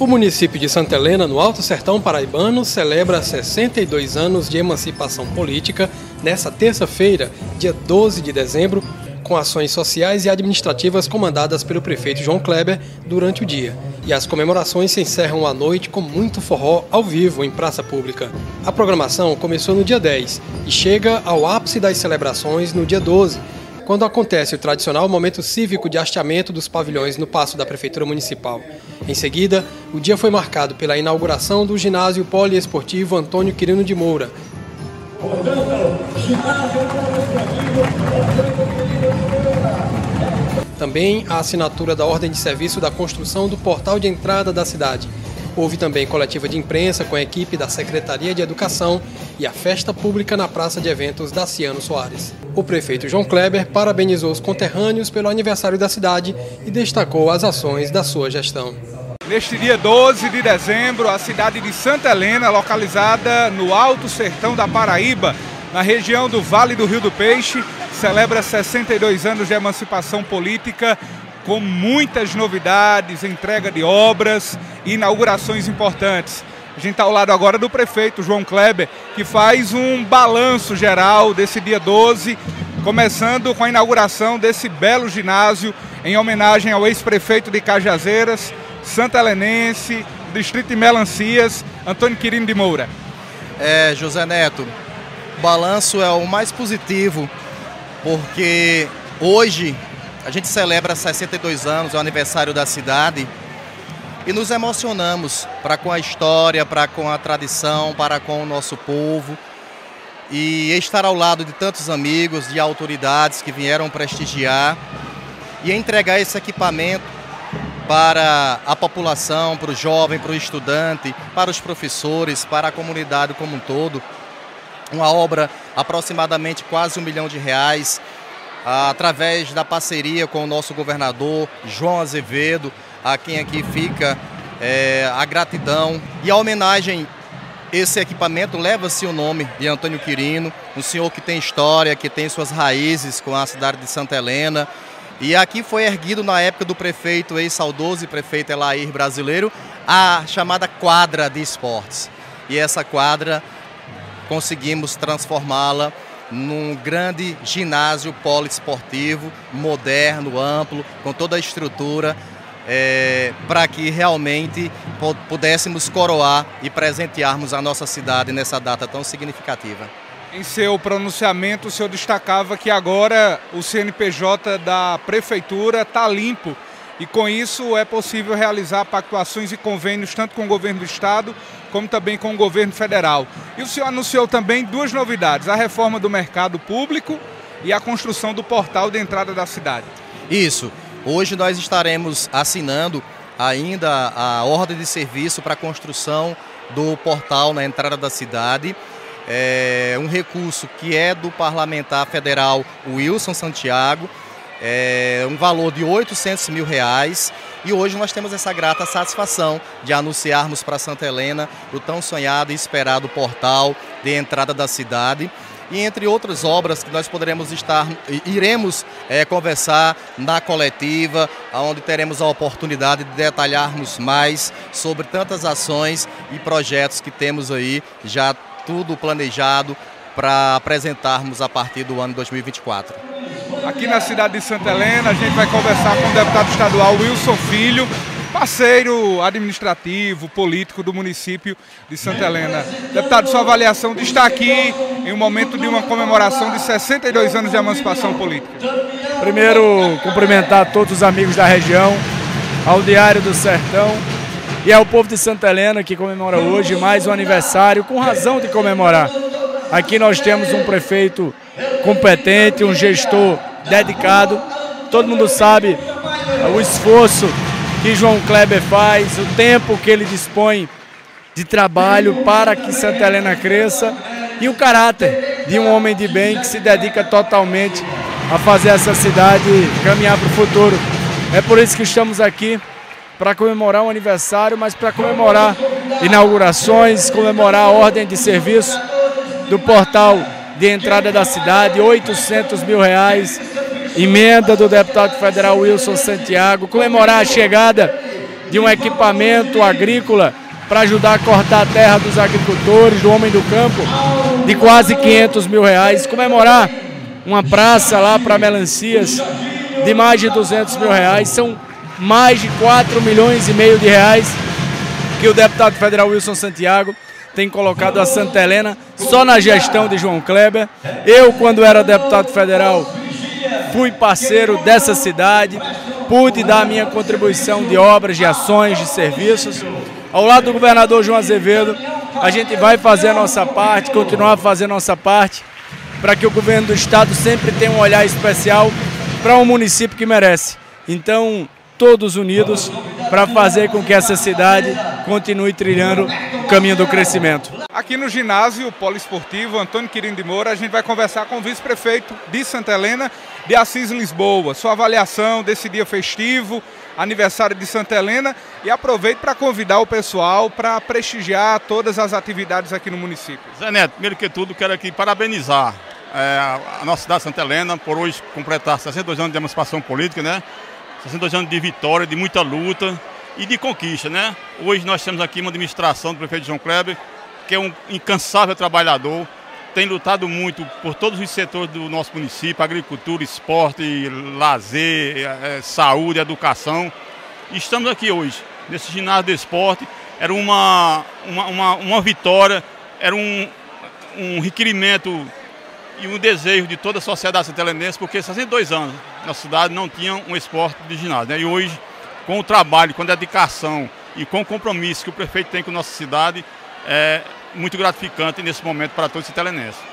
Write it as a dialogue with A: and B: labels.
A: O município de Santa Helena, no Alto Sertão Paraibano, celebra 62 anos de emancipação política nesta terça-feira, dia 12 de dezembro, com ações sociais e administrativas comandadas pelo prefeito João Kleber durante o dia. E as comemorações se encerram à noite com muito forró ao vivo em praça pública. A programação começou no dia 10 e chega ao ápice das celebrações no dia 12, quando acontece o tradicional momento cívico de hasteamento dos pavilhões no passo da Prefeitura Municipal. Em seguida, o dia foi marcado pela inauguração do ginásio poliesportivo Antônio Quirino de Moura. Também a assinatura da ordem de serviço da construção do portal de entrada da cidade. Houve também coletiva de imprensa com a equipe da Secretaria de Educação e a festa pública na Praça de Eventos Daciano Soares. O prefeito João Kleber parabenizou os conterrâneos pelo aniversário da cidade e destacou as ações da sua gestão.
B: Neste dia 12 de dezembro, a cidade de Santa Helena, localizada no Alto Sertão da Paraíba, na região do Vale do Rio do Peixe, celebra 62 anos de emancipação política com muitas novidades, entrega de obras e inaugurações importantes. A gente está ao lado agora do prefeito João Kleber, que faz um balanço geral desse dia 12, começando com a inauguração desse belo ginásio em homenagem ao ex-prefeito de Cajazeiras, Santa Helenense, distrito de Melancias, Antônio Quirino de Moura.
C: É, José Neto, o balanço é o mais positivo, porque hoje a gente celebra 62 anos, é o aniversário da cidade, e nos emocionamos para com a história, para com a tradição, para com o nosso povo. E estar ao lado de tantos amigos, de autoridades que vieram prestigiar e entregar esse equipamento para a população, para o jovem, para o estudante, para os professores, para a comunidade como um todo. Uma obra aproximadamente quase um milhão de reais, através da parceria com o nosso governador João Azevedo, a quem aqui fica é, a gratidão e a homenagem. Esse equipamento leva-se o nome de Antônio Quirino, um senhor que tem história, que tem suas raízes com a cidade de Santa Helena. E aqui foi erguido na época do prefeito, ex-saudoso prefeito Elair brasileiro, a chamada quadra de esportes. E essa quadra conseguimos transformá-la num grande ginásio poliesportivo, moderno, amplo, com toda a estrutura, é, para que realmente pudéssemos coroar e presentearmos a nossa cidade nessa data tão significativa.
B: Em seu pronunciamento, o senhor destacava que agora o CNPJ da Prefeitura está limpo e com isso é possível realizar pactuações e convênios tanto com o governo do estado como também com o governo federal. E o senhor anunciou também duas novidades: a reforma do mercado público e a construção do portal de entrada da cidade.
C: Isso. Hoje nós estaremos assinando ainda a ordem de serviço para a construção do portal na entrada da cidade. É um recurso que é do parlamentar federal Wilson Santiago é, um valor de 800 mil reais. E hoje nós temos essa grata satisfação de anunciarmos para Santa Helena o tão sonhado e esperado portal de entrada da cidade. E entre outras obras que nós poderemos estar, iremos é, conversar na coletiva, onde teremos a oportunidade de detalharmos mais sobre tantas ações e projetos que temos aí já tudo planejado para apresentarmos a partir do ano 2024.
B: Aqui na cidade de Santa Helena, a gente vai conversar com o deputado estadual Wilson Filho, parceiro administrativo, político do município de Santa Helena. Deputado, sua avaliação de estar aqui em um momento de uma comemoração de 62 anos de emancipação política.
D: Primeiro, cumprimentar todos os amigos da região, ao Diário do Sertão e ao povo de Santa Helena que comemora hoje mais um aniversário, com razão de comemorar. Aqui nós temos um prefeito competente, um gestor dedicado. Todo mundo sabe o esforço que João Kleber faz, o tempo que ele dispõe de trabalho para que Santa Helena cresça e o caráter de um homem de bem que se dedica totalmente a fazer essa cidade caminhar para o futuro. É por isso que estamos aqui para comemorar um aniversário, mas para comemorar inaugurações, comemorar a ordem de serviço do portal de entrada da cidade, 800 mil reais, emenda do deputado federal Wilson Santiago, comemorar a chegada de um equipamento agrícola para ajudar a cortar a terra dos agricultores, do homem do campo, de quase 500 mil reais. Comemorar uma praça lá para melancias de mais de 200 mil reais. São mais de 4 milhões e meio de reais que o deputado federal Wilson Santiago tem colocado a Santa Helena só na gestão de João Kleber. Eu, quando era deputado federal, fui parceiro dessa cidade, pude dar minha contribuição de obras, de ações, de serviços. Ao lado do governador João Azevedo, a gente vai fazer a nossa parte, continuar a fazer a nossa parte, para que o governo do estado sempre tenha um olhar especial para um município que merece. Então, todos unidos para fazer com que essa cidade continue trilhando o caminho do crescimento.
B: Aqui no ginásio poliesportivo Antônio Quirim de Moura, a gente vai conversar com o vice-prefeito de Santa Helena, de Assis Lisboa. Sua avaliação desse dia festivo, aniversário de Santa Helena, e aproveito para convidar o pessoal para prestigiar todas as atividades aqui no município.
E: Zé Neto, primeiro que tudo, quero aqui parabenizar é, a nossa cidade de Santa Helena por hoje completar 62 anos de emancipação política, né? 62 anos de vitória, de muita luta e de conquista, né? Hoje nós temos aqui uma administração do prefeito João Kleber, que é um incansável trabalhador, tem lutado muito por todos os setores do nosso município, agricultura, esporte, lazer, é, saúde, educação. Estamos aqui hoje, nesse ginásio de esporte. Era uma, uma, uma, uma vitória, era um, um requerimento e um desejo de toda a sociedade santelenense, porque 62 anos na cidade não tinha um esporte de ginásio. Né? E hoje, com o trabalho, com a dedicação e com o compromisso que o prefeito tem com a nossa cidade, é muito gratificante nesse momento para todos os santelenenses.